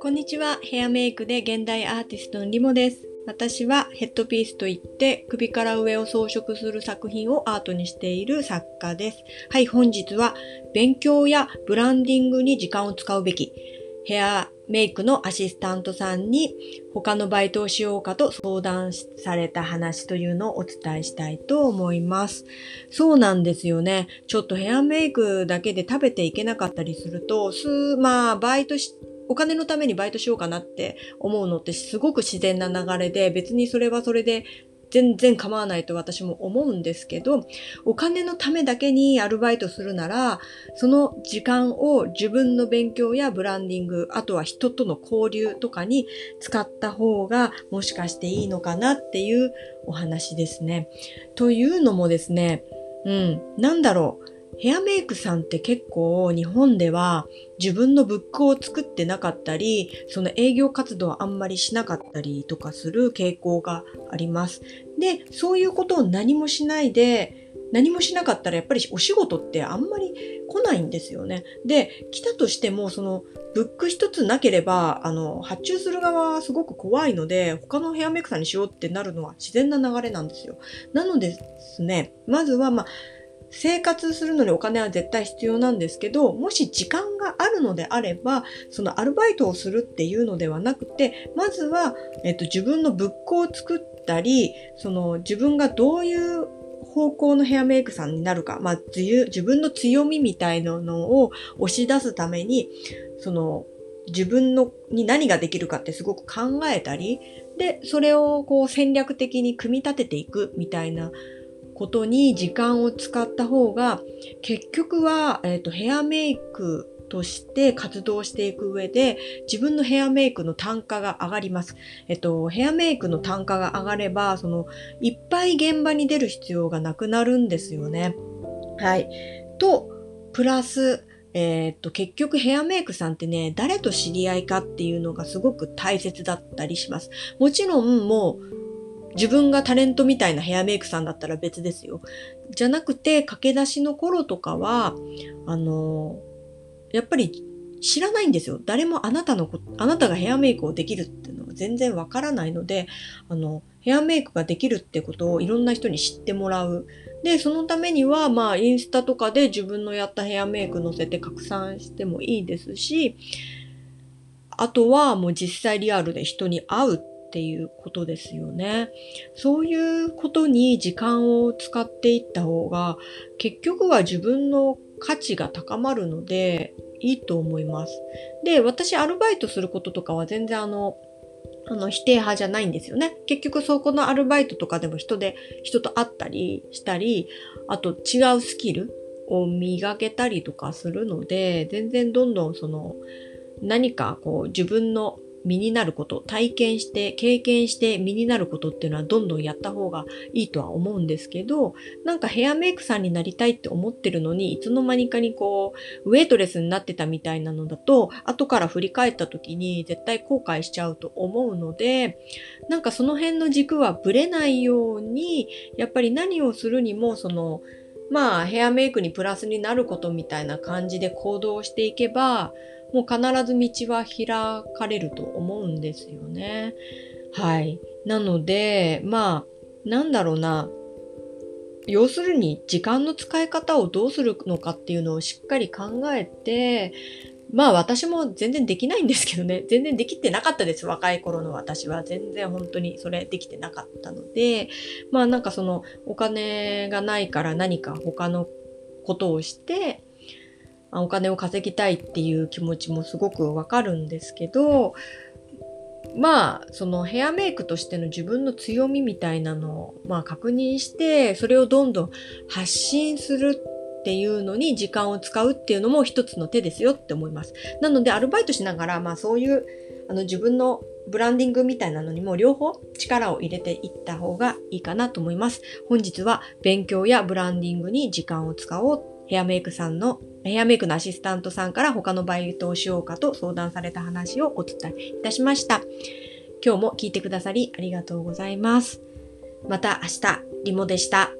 こんにちは。ヘアメイクで現代アーティストのリモです。私はヘッドピースといって首から上を装飾する作品をアートにしている作家です。はい、本日は勉強やブランディングに時間を使うべきヘアメイクのアシスタントさんに他のバイトをしようかと相談された話というのをお伝えしたいと思います。そうなんですよね。ちょっとヘアメイクだけで食べていけなかったりすると、すまあ、バイトしお金のためにバイトしようかなって思うのってすごく自然な流れで、別にそれはそれで全然構わないと私も思うんですけど、お金のためだけにアルバイトするなら、その時間を自分の勉強やブランディング、あとは人との交流とかに使った方がもしかしていいのかなっていうお話ですね。というのもですね、うん、なんだろう。ヘアメイクさんって結構日本では自分のブックを作ってなかったり、その営業活動をあんまりしなかったりとかする傾向があります。で、そういうことを何もしないで、何もしなかったらやっぱりお仕事ってあんまり来ないんですよね。で、来たとしてもそのブック一つなければ、あの、発注する側はすごく怖いので、他のヘアメイクさんにしようってなるのは自然な流れなんですよ。なのでですね、まずはまあ、生活するのにお金は絶対必要なんですけど、もし時間があるのであれば、そのアルバイトをするっていうのではなくて、まずは、えっと、自分のブックを作ったり、その自分がどういう方向のヘアメイクさんになるか、まあ、自分の強みみたいなのを押し出すために、その、自分のに何ができるかってすごく考えたり、で、それをこう戦略的に組み立てていくみたいなことに時間を使った方が、結局は、えっ、ー、と、ヘアメイクとして活動していく上で、自分のヘアメイクの単価が上がります。えっと、ヘアメイクの単価が上がれば、その、いっぱい現場に出る必要がなくなるんですよね。はい。と、プラス、えー、っと、結局ヘアメイクさんってね、誰と知り合いかっていうのがすごく大切だったりします。もちろんもう、自分がタレントみたいなヘアメイクさんだったら別ですよ。じゃなくて、駆け出しの頃とかは、あの、やっぱり知らないんですよ。誰もあなたのこあなたがヘアメイクをできるっていうのは全然わからないので、あの、ヘアメイクができるってことをいろんな人に知ってもらう。で、そのためには、まあ、インスタとかで自分のやったヘアメイク載せて拡散してもいいですし、あとはもう実際リアルで人に会うっていうことですよね。そういうことに時間を使っていった方が、結局は自分の価値が高まるので、いいと思います。で、私アルバイトすることとかは全然あの、あの、否定派じゃないんですよね。結局そこのアルバイトとかでも人で、人と会ったりしたり、あと違うスキルを磨けたりとかするので、全然どんどんその、何かこう自分の身になること、体験して、経験して身になることっていうのはどんどんやった方がいいとは思うんですけど、なんかヘアメイクさんになりたいって思ってるのに、いつの間にかにこう、ウェイトレスになってたみたいなのだと、後から振り返った時に絶対後悔しちゃうと思うので、なんかその辺の軸はぶれないように、やっぱり何をするにも、その、まあ、ヘアメイクにプラスになることみたいな感じで行動していけば、もう必ず道は開かれると思うんですよね。はい。なので、まあ、なんだろうな。要するに時間の使い方をどうするのかっていうのをしっかり考えて、まあ私も全然できないんですけどね。全然できてなかったです。若い頃の私は。全然本当にそれできてなかったので、まあなんかそのお金がないから何か他のことをして、お金を稼ぎたいっていう気持ちもすごくわかるんですけど、まあ、そのヘアメイクとしての自分の強みみたいなのを、まあ確認して、それをどんどん発信するっていうのに時間を使うっていうのも一つの手ですよって思います。なので、アルバイトしながら、まあそういう、あの自分のブランディングみたいなのにも両方力を入れていった方がいいかなと思います。本日は勉強やブランディングに時間を使おうヘアメイクさんのヘアメイクのアシスタントさんから他のバイトをしようかと相談された話をお伝えいたしました。今日も聞いてくださりありがとうございます。また明日、リモでした。